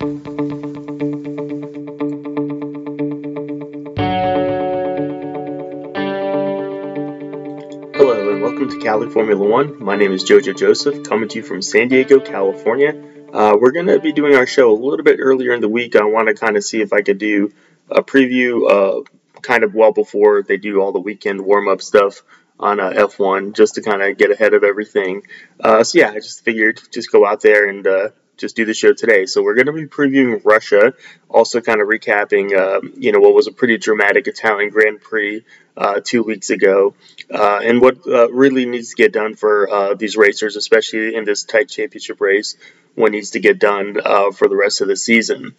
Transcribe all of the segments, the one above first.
Hello and welcome to Cali Formula One. My name is Jojo Joseph, coming to you from San Diego, California. Uh, we're going to be doing our show a little bit earlier in the week. I want to kind of see if I could do a preview uh, kind of well before they do all the weekend warm up stuff on uh, F1 just to kind of get ahead of everything. Uh, so, yeah, I just figured just go out there and uh, just do the show today. So we're going to be previewing Russia, also kind of recapping, uh, you know, what was a pretty dramatic Italian Grand Prix uh, two weeks ago, uh, and what uh, really needs to get done for uh, these racers, especially in this tight championship race, what needs to get done uh, for the rest of the season.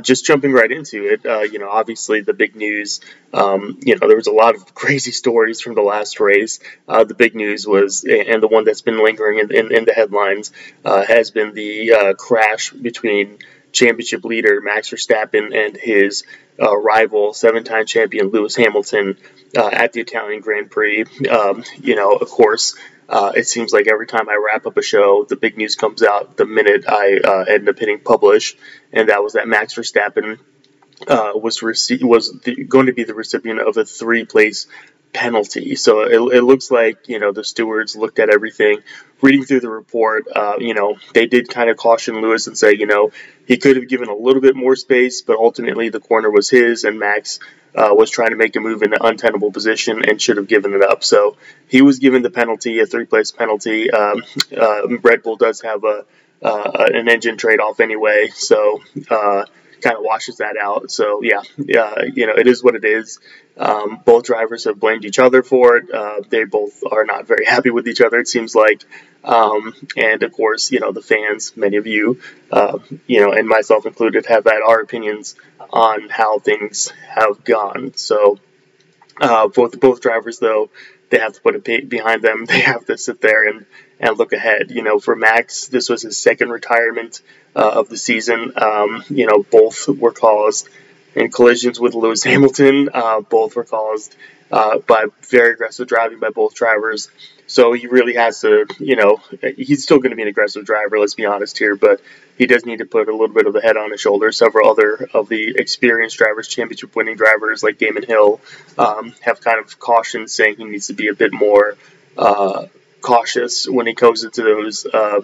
Just jumping right into it, you know, obviously the big news, um, you know, there was a lot of crazy stories from the last race. The big news was, and the one that's been lingering in, in, in the headlines, has been the crash between championship leader Max Verstappen and his uh, rival, seven-time champion Lewis Hamilton, at the Italian Grand Prix. Um, you know, of course, uh, it seems like every time I wrap up a show, the big news comes out the minute I uh, end up hitting publish, and that was that Max Verstappen uh, was rece- was the, going to be the recipient of a three place penalty. So it, it, looks like you know the stewards looked at everything, reading through the report. Uh, you know they did kind of caution Lewis and say you know he could have given a little bit more space, but ultimately the corner was his, and Max uh, was trying to make a move in an untenable position and should have given it up. So he was given the penalty, a three-place penalty. Um, uh, Red Bull does have a uh, an engine trade-off anyway, so uh, kind of washes that out. So yeah, yeah, you know, it is what it is. Um, both drivers have blamed each other for it. Uh, they both are not very happy with each other. It seems like, um, and of course, you know, the fans, many of you, uh, you know, and myself included, have had our opinions on how things have gone. So uh, both both drivers, though, they have to put it behind them. They have to sit there and and look ahead. You know, for Max, this was his second retirement uh, of the season. Um, you know, both were caused in collisions with Lewis Hamilton. Uh, both were caused uh, by very aggressive driving by both drivers. So he really has to, you know, he's still going to be an aggressive driver, let's be honest here, but he does need to put a little bit of the head on his shoulders. Several other of the experienced drivers, championship winning drivers like Damon Hill, um, have kind of cautioned saying he needs to be a bit more uh, cautious when he goes into those uh,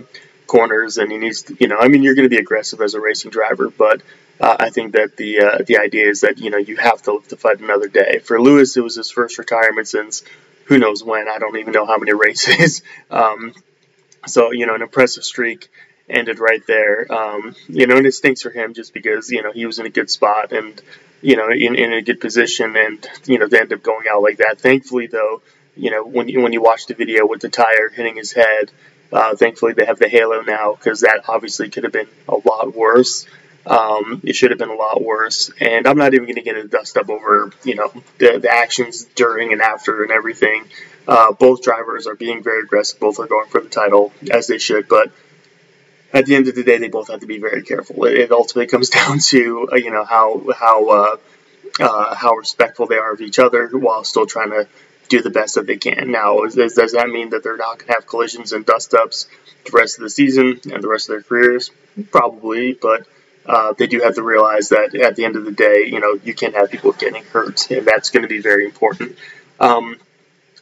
corners, and he needs to, you know, I mean, you're going to be aggressive as a racing driver, but uh, I think that the uh, the idea is that you know you have to live to fight another day. For Lewis, it was his first retirement since who knows when. I don't even know how many races. um, so you know, an impressive streak ended right there. Um, you know, and it stinks for him just because you know he was in a good spot and you know in, in a good position, and you know they end up going out like that. Thankfully, though, you know when you when you watch the video with the tire hitting his head, uh, thankfully they have the halo now because that obviously could have been a lot worse. Um, it should have been a lot worse, and I'm not even going to get a dust up over you know the, the actions during and after and everything. Uh, both drivers are being very aggressive. Both are going for the title as they should, but at the end of the day, they both have to be very careful. It, it ultimately comes down to uh, you know how how uh, uh, how respectful they are of each other while still trying to do the best that they can. Now, is, does that mean that they're not going to have collisions and dust ups the rest of the season and the rest of their careers? Probably, but uh, they do have to realize that at the end of the day, you know, you can't have people getting hurt, and that's going to be very important. Um,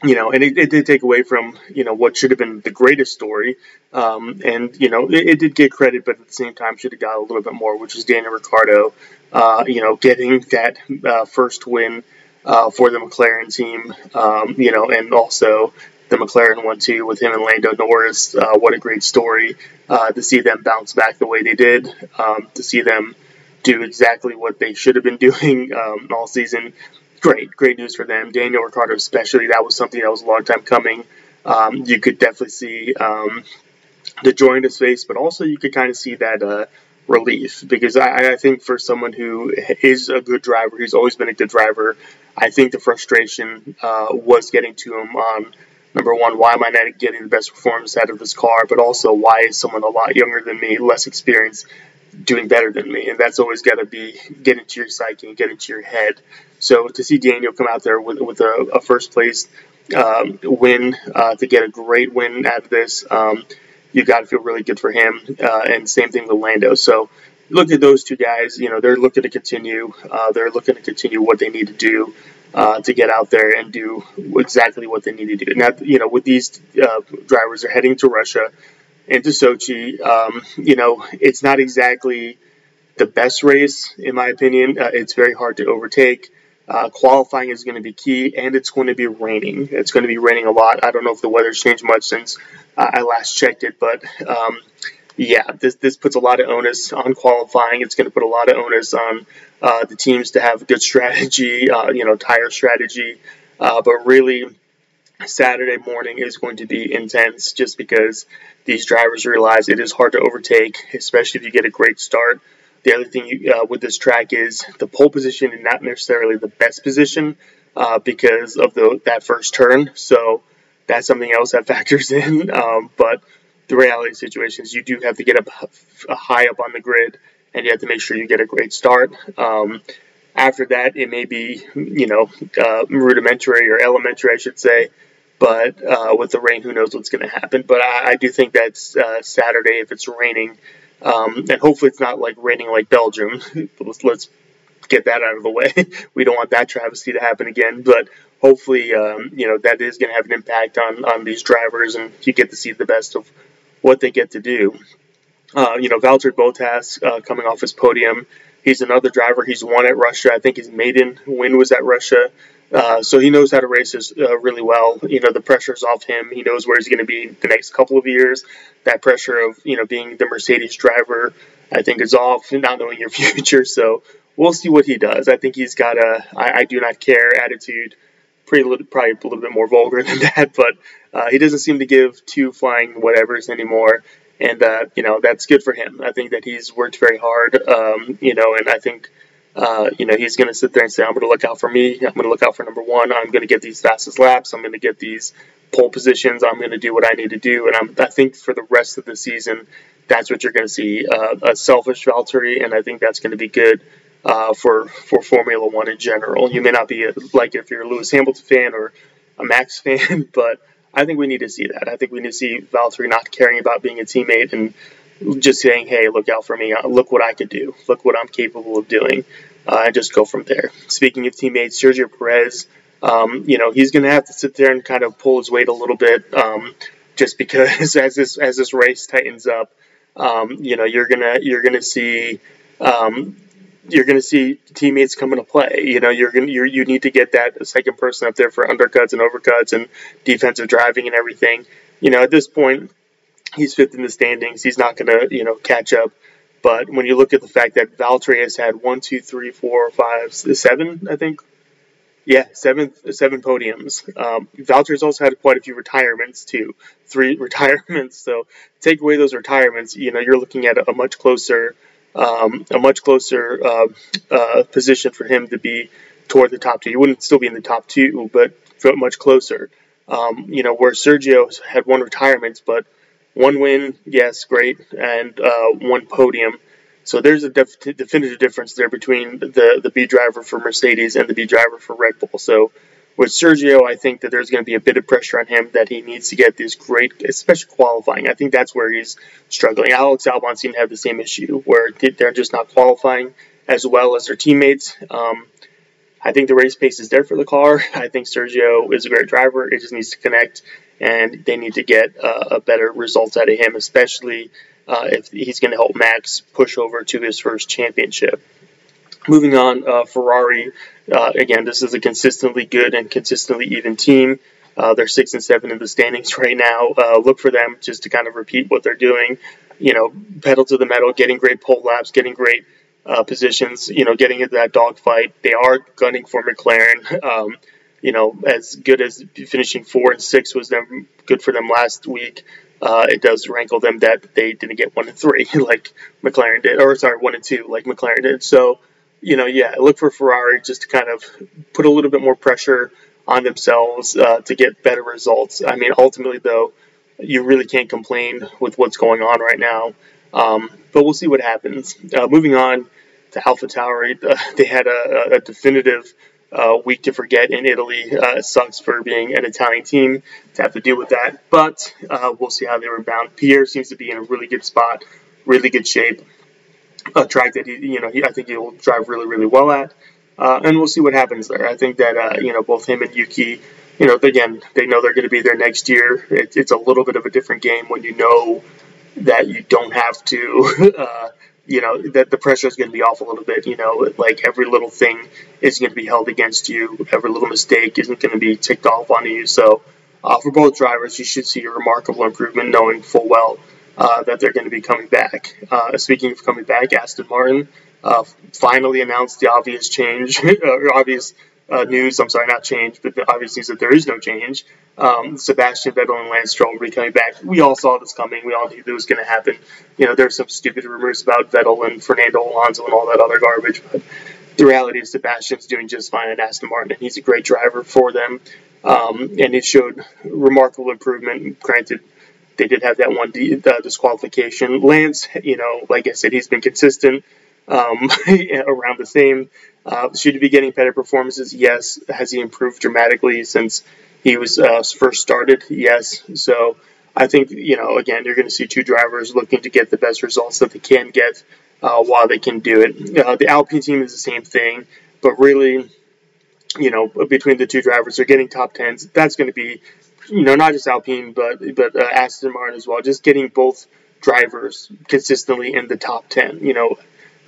you know, and it, it, did take away from you know what should have been the greatest story, um, and you know it, it, did get credit, but at the same time should have got a little bit more, which is Daniel Ricciardo, uh, you know, getting that uh, first win uh, for the McLaren team, um, you know, and also the McLaren one too with him and Lando Norris. Uh, what a great story uh, to see them bounce back the way they did, um, to see them do exactly what they should have been doing um, all season. Great, great news for them. Daniel Ricciardo, especially, that was something that was a long time coming. Um, you could definitely see um, the joy in his face, but also you could kind of see that uh, relief because I, I, think for someone who is a good driver, who's always been a good driver. I think the frustration uh, was getting to him on number one, why am I not getting the best performance out of this car? But also, why is someone a lot younger than me, less experienced, doing better than me? And that's always got to be get into your psyche and get into your head. So to see Daniel come out there with, with a, a first place um, win, uh, to get a great win out of this, um, you got to feel really good for him. Uh, and same thing with Lando. So look at those two guys. You know, they're looking to continue. Uh, they're looking to continue what they need to do uh, to get out there and do exactly what they need to do. Now, you know, with these uh, drivers, they're heading to Russia and to Sochi. Um, you know, it's not exactly the best race, in my opinion. Uh, it's very hard to overtake. Uh, qualifying is going to be key, and it's going to be raining. It's going to be raining a lot. I don't know if the weather's changed much since uh, I last checked it, but um, yeah, this this puts a lot of onus on qualifying. It's going to put a lot of onus on uh, the teams to have good strategy, uh, you know, tire strategy. Uh, but really, Saturday morning is going to be intense, just because these drivers realize it is hard to overtake, especially if you get a great start. The other thing you, uh, with this track is the pole position is not necessarily the best position uh, because of the that first turn. So that's something else that factors in. Um, but the reality situation is you do have to get up high up on the grid, and you have to make sure you get a great start. Um, after that, it may be you know uh, rudimentary or elementary, I should say. But uh, with the rain, who knows what's going to happen? But I, I, do think that's uh, Saturday if it's raining, um, and hopefully it's not like raining like Belgium. let's, let's get that out of the way. we don't want that travesty to happen again. But hopefully, um, you know, that is going to have an impact on, on these drivers and you get to see the best of what they get to do. Uh, you know, Valtteri Bottas uh, coming off his podium. He's another driver. He's won at Russia. I think his maiden win was at Russia. Uh, so he knows how to race this, uh, really well. You know, the pressure's off him. He knows where he's going to be the next couple of years. That pressure of, you know, being the Mercedes driver, I think is off, not knowing your future. So we'll see what he does. I think he's got a I, I do not care attitude, pretty probably a little bit more vulgar than that, but uh, he doesn't seem to give two flying whatevers anymore. And uh, you know that's good for him. I think that he's worked very hard. Um, you know, and I think uh, you know he's going to sit there and say, "I'm going to look out for me. I'm going to look out for number one. I'm going to get these fastest laps. I'm going to get these pole positions. I'm going to do what I need to do." And I'm, I think for the rest of the season, that's what you're going to see uh, a selfish Valtteri, and I think that's going to be good uh, for for Formula One in general. You may not be a, like if you're a Lewis Hamilton fan or a Max fan, but I think we need to see that. I think we need to see Valtteri not caring about being a teammate and just saying, "Hey, look out for me! Uh, look what I could do! Look what I'm capable of doing!" Uh, and just go from there. Speaking of teammates, Sergio Perez, um, you know, he's going to have to sit there and kind of pull his weight a little bit, um, just because as this as this race tightens up, um, you know, you're gonna you're gonna see um, you're going to see teammates come into play. You know, you're going you you need to get that second person up there for undercuts and overcuts and defensive driving and everything. You know, at this point, he's fifth in the standings. He's not going to you know catch up. But when you look at the fact that Valtteri has had one, two, three, four, five, seven, I think, yeah, seven seven podiums. Um, Valtteri's also had quite a few retirements too, three retirements. So take away those retirements, you know, you're looking at a, much closer um, a much closer uh, uh, position for him to be toward the top two. He wouldn't still be in the top two, but much closer. Um, you know, where Sergio had one retirement, but one win, yes, great, and uh, one podium. So there's a def- definitive difference there between the the B driver for Mercedes and the B driver for Red Bull. So with Sergio, I think that there's going to be a bit of pressure on him that he needs to get this great, especially qualifying. I think that's where he's struggling. Alex Albon seemed to have the same issue where they're just not qualifying as well as their teammates. Um, I think the race pace is there for the car. I think Sergio is a great driver. It just needs to connect, and they need to get uh, a better result out of him, especially uh, if he's going to help Max push over to his first championship. Moving on, uh, Ferrari. Uh, again, this is a consistently good and consistently even team. Uh, they're six and seven in the standings right now. Uh, look for them just to kind of repeat what they're doing. You know, pedal to the metal, getting great pole laps, getting great positions. You know, getting into that dogfight. They are gunning for McLaren. Um, you know, as good as finishing four and six was them good for them last week. Uh, it does rankle them that they didn't get one and three like McLaren did, or sorry, one and two like McLaren did. So you know, yeah, look for Ferrari just to kind of put a little bit more pressure on themselves uh, to get better results. I mean, ultimately, though, you really can't complain with what's going on right now. Um, but we'll see what happens. Uh, moving on to AlphaTauri, uh, they had a, a definitive uh, week to forget in Italy. Uh, it sucks for being an Italian team to have to deal with that, but uh, we'll see how they rebound. Pierre seems to be in a really good spot, really good shape. a track that he, you know, he, I think he'll drive really, really well at. Uh, and we'll see what happens there. I think that, uh, you know, both him and Yuki, you know, again, they know they're going to be there next year. It, it's a little bit of a different game when you know that you don't have to, uh, you know, that the pressure is going to be off a little bit. You know, like every little thing is going to be held against you. Every little mistake isn't going to be ticked off on you. So, uh, for both drivers, you should see a remarkable improvement, knowing full well uh, that they're going to be coming back. Uh, speaking of coming back, Aston Martin uh, finally announced the obvious change, or obvious uh, news. I'm sorry, not change, but the obvious news that there is no change. Um, Sebastian Vettel and Lance Stroll will be coming back. We all saw this coming. We all knew that was going to happen. You know, there's some stupid rumors about Vettel and Fernando Alonso and all that other garbage, but the reality is Sebastian's doing just fine at Aston Martin, and he's a great driver for them. Um, and it showed remarkable improvement. Granted, they did have that one de- uh, disqualification. Lance, you know, like I said, he's been consistent um, around the same. Uh, should he be getting better performances? Yes. Has he improved dramatically since he was uh, first started? Yes. So I think, you know, again, you're going to see two drivers looking to get the best results that they can get uh, while they can do it. Uh, the Alpine team is the same thing, but really, you know, between the two drivers, they're getting top tens. That's going to be, you know, not just Alpine, but but uh, Aston Martin as well. Just getting both drivers consistently in the top ten. You know,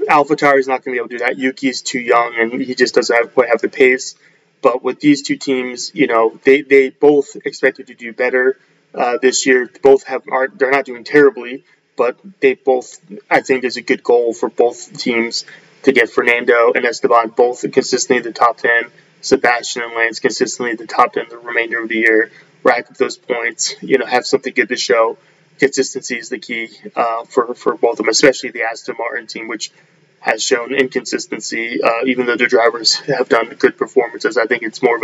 AlphaTauri is not going to be able to do that. Yuki is too young and he just doesn't have, quite have the pace. But with these two teams, you know, they, they both expected to do better uh, this year. Both have are they're not doing terribly, but they both I think is a good goal for both teams to get Fernando and Esteban both consistently in the top ten. Sebastian and Lance consistently in the top ten the remainder of the year. Rack up those points, you know, have something good to show consistency is the key uh, for for both of them, especially the Aston Martin team, which has shown inconsistency. Uh, even though the drivers have done good performances, I think it's more of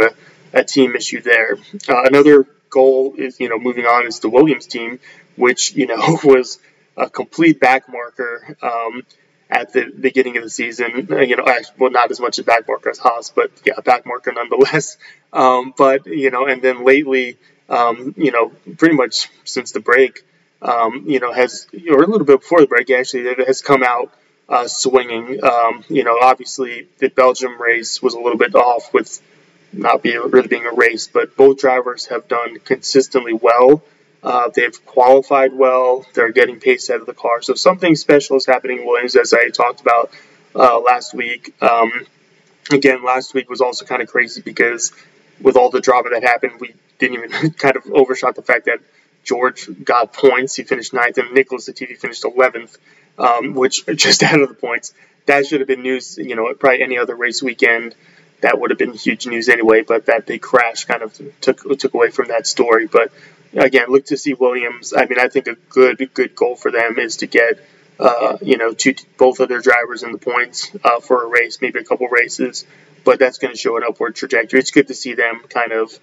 a, a team issue there. Uh, another goal is you know moving on is the Williams team, which you know was a complete backmarker. Um, at the beginning of the season, uh, you know, actually, well, not as much a backmarker as Haas, but yeah, a backmarker nonetheless. Um, but you know, and then lately, um, you know, pretty much since the break, um, you know, has or a little bit before the break actually, it has come out uh, swinging. Um, you know, obviously the Belgium race was a little bit off with not being really being a race, but both drivers have done consistently well. Uh, they've qualified well. They're getting pace out of the car. So something special is happening in Williams, as I talked about uh, last week. Um, again, last week was also kind of crazy because with all the drama that happened, we didn't even kind of overshot the fact that George got points. He finished ninth, and Nicholas Latifi finished 11th, um, which just out of the points. That should have been news, you know, probably any other race weekend. That would have been huge news anyway, but that big crash kind of took took away from that story. But again, look to see Williams. I mean, I think a good good goal for them is to get uh, you know two, both of their drivers in the points uh, for a race, maybe a couple races. But that's going to show an upward trajectory. It's good to see them kind of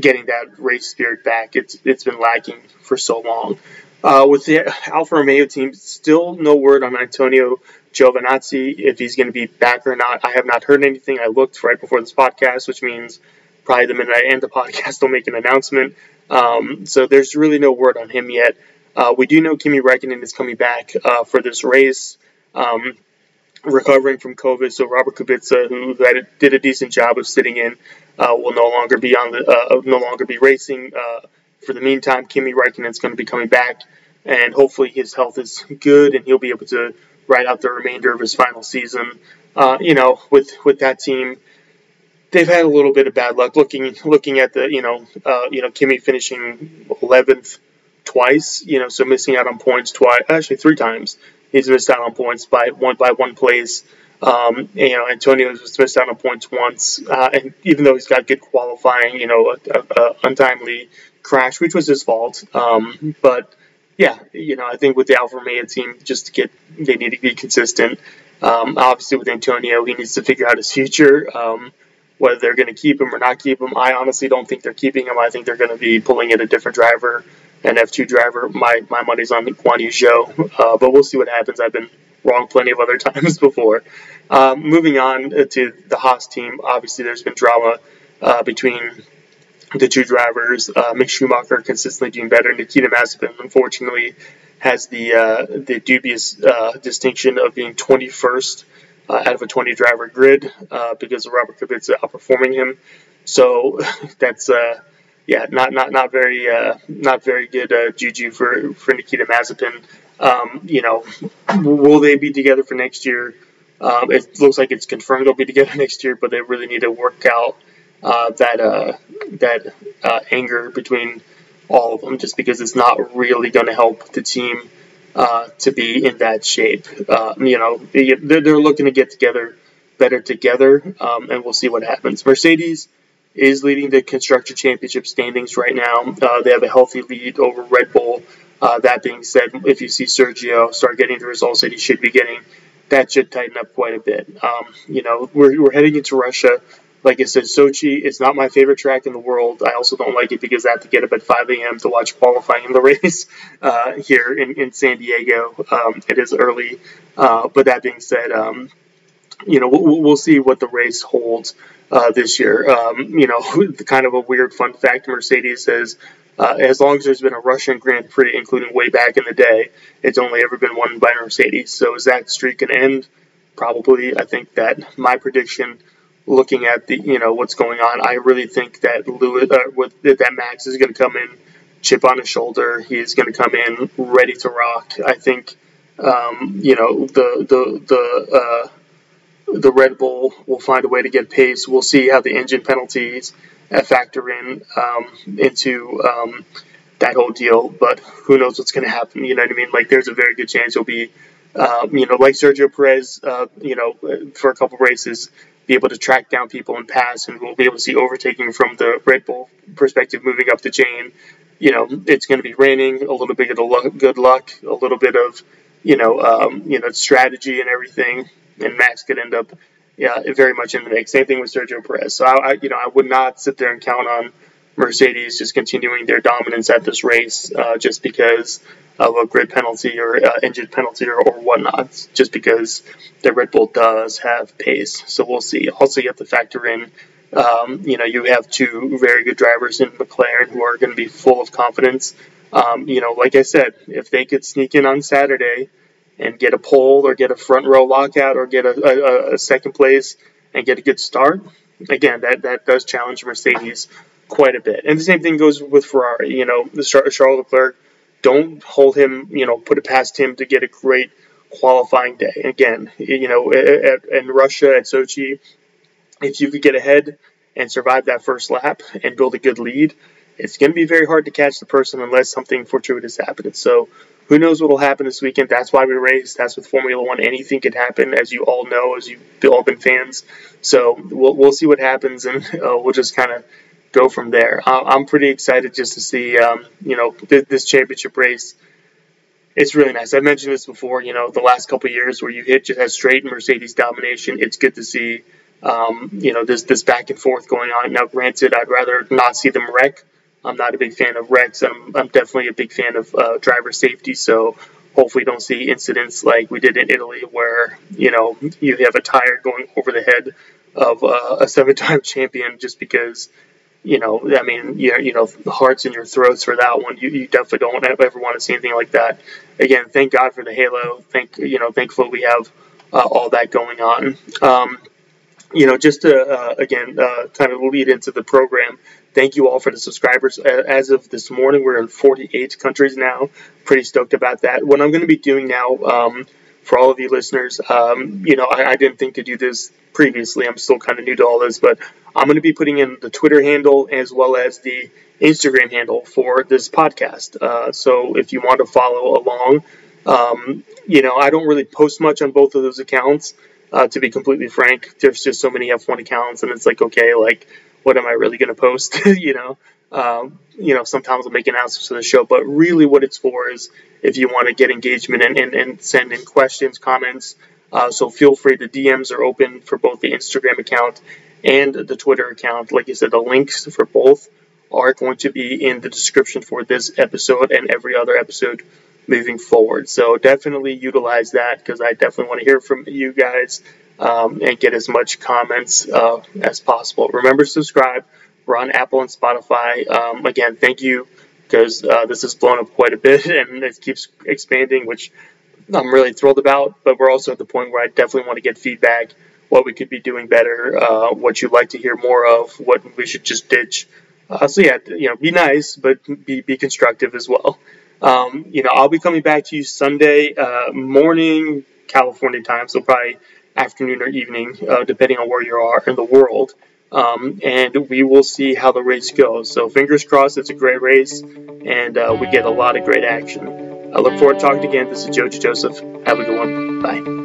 getting that race spirit back. It's it's been lacking for so long. Uh, with the Alfa Romeo team, still no word on Antonio Giovinazzi if he's going to be back or not. I have not heard anything. I looked right before this podcast, which means probably the minute I end the podcast, they'll make an announcement. Um, so there's really no word on him yet. Uh, we do know Kimi Räikkönen is coming back uh, for this race. Um, recovering from COVID. So Robert Kubica, who did a decent job of sitting in, uh, will no longer be on the uh, no longer be racing. For the meantime, Kimi Räikkönen is going to be coming back, and hopefully his health is good and he'll be able to ride out the remainder of his final season. Uh, you know, with with that team, they've had a little bit of bad luck. Looking looking at the you know uh, you know Kimi finishing 11th twice, you know, so missing out on points twice, actually three times he's missed out on points by one by one place. Um, and, you know, Antonio has missed out on points once, uh, and even though he's got good qualifying, you know, a, a, a untimely crash, which was his fault. Um, but yeah, you know, I think with the Alfa Romeo team, just to get they need to be consistent. Um, obviously, with Antonio, he needs to figure out his future. Um, whether they're going to keep him or not keep him, I honestly don't think they're keeping him. I think they're going to be pulling in a different driver an F2 driver. My my money's on Guan Yu Zhou, uh, but we'll see what happens. I've been wrong plenty of other times before. Um, moving on to the Haas team, obviously there's been drama uh, between the two drivers. Uh, Mick Schumacher consistently doing better. Nikita Mazepin, unfortunately, has the uh, the dubious uh, distinction of being 21st uh, out of a 20 driver grid uh, because of Robert Kubica outperforming him. So that's uh, yeah, not not not very not very good juju for for Nikita Mazepin. Um, you know, will they be together for next year? Um, it looks like it's confirmed they'll be together next year, but they really need to work out uh, that uh, that uh, anger between all of them, just because it's not really going to help the team uh, to be in that shape. Uh, you know, they're, they're, looking to get together better together, um, and we'll see what happens. Mercedes is leading the constructor championship standings right now. Uh, they have a healthy lead over Red Bull. that being said, if you see Sergio start getting the results that he should be getting, that should tighten up quite a bit. Um, you know, we're, we're heading into Russia. Like I said, Sochi is not my favorite track in the world. I also don't like it because I have to get up at 5 a.m. to watch qualifying in the race uh, here in, in San Diego. Um, it is early. Uh, but that being said, um, you know, we'll, we'll, see what the race holds uh, this year. Um, you know, kind of a weird fun fact Mercedes says uh, as long as there's been a Russian Grand Prix, including way back in the day, it's only ever been won by Mercedes. So is that streak going to end? Probably. I think that my prediction, looking at the you know what's going on, I really think that Lewis, uh, with, that Max is going to come in, chip on his shoulder. He's going to come in ready to rock. I think um, you know the the the. Uh, the Red Bull will find a way to get pace. We'll see how the engine penalties factor in um, into um, that whole deal. But who knows what's going to happen? You know what I mean? Like, there's a very good chance he'll be, um, you know, like Sergio Perez, uh, you know, for a couple races, be able to track down people and pass, and we'll be able to see overtaking from the Red Bull perspective, moving up the chain. You know, it's going to be raining, a little bit of good luck, a little bit of, you know, um, you know, strategy and everything, and Max could end up yeah, very much in the mix. Same thing with Sergio Perez. So I, I, you know, I would not sit there and count on Mercedes just continuing their dominance at this race uh, just because of a grid penalty or uh, engine penalty or, or whatnot. Just because the Red Bull does have pace. So we'll see. Also, you have to factor in. Um, you know, you have two very good drivers in McLaren who are going to be full of confidence. Um, you know, like I said, if they could sneak in on Saturday and get a pole or get a front row lockout or get a, a, a second place and get a good start, again, that, that does challenge Mercedes quite a bit. And the same thing goes with Ferrari. You know, Charles Leclerc, don't hold him, you know, put it past him to get a great qualifying day. Again, you know, at, in Russia at Sochi, if you could get ahead and survive that first lap and build a good lead, it's going to be very hard to catch the person unless something fortuitous happens. So who knows what will happen this weekend? That's why we race. That's with Formula One. Anything can happen, as you all know, as you've all been fans. So we'll, we'll see what happens, and uh, we'll just kind of go from there. I'm pretty excited just to see, um, you know, this championship race. It's really nice. I've mentioned this before. You know, the last couple years where you hit just has straight Mercedes domination. It's good to see. Um, you know, this this back and forth going on. Now, granted, I'd rather not see them wreck I'm not a big fan of wrecks. I'm, I'm definitely a big fan of uh, driver safety. So hopefully, don't see incidents like we did in Italy, where you know you have a tire going over the head of uh, a seven-time champion just because. You know, I mean, you, you know, hearts in your throats for that one. You, you definitely don't ever want to see anything like that. Again, thank God for the Halo. Thank you know, thankfully we have uh, all that going on. Um, you know, just to uh, again uh, kind of lead into the program. Thank you all for the subscribers. As of this morning, we're in 48 countries now. Pretty stoked about that. What I'm going to be doing now, um, for all of you listeners, um, you know, I, I, didn't think to do this previously. I'm still kind of new to all this, but I'm going to be putting in the Twitter handle as well as the Instagram handle for this podcast. Uh, so if you want to follow along, um, you know, I don't really post much on both of those accounts. Uh, to be completely frank, there's just so many F1 accounts, and it's like, okay, like what am I really going to post? you know, um, you know, sometimes I'll make announcements for the show, but really what it's for is if you want to get engagement and, and, and send in questions, comments. Uh, so feel free. The DMs are open for both the Instagram account and the Twitter account. Like I said, the links for both are going to be in the description for this episode and every other episode moving forward. So definitely utilize that because I definitely want to hear from you guys um, and get as much comments uh, as possible. Remember, subscribe. We're on Apple and Spotify. Um, again, thank you because uh, this has blown up quite a bit and it keeps expanding, which I'm really thrilled about. But we're also at the point where I definitely want to get feedback, what we could be doing better, uh, what you'd like to hear more of, what we should just ditch. Uh, so yeah, you know, be nice, but be be constructive as well. Um, you know, I'll be coming back to you Sunday uh, morning California time, so probably afternoon or evening, uh, depending on where you are in the world. Um, and we will see how the race goes. So fingers crossed, it's a great race, and uh, we get a lot of great action. I look forward to talking again. This is Jojo Joseph. Have a good one. Bye.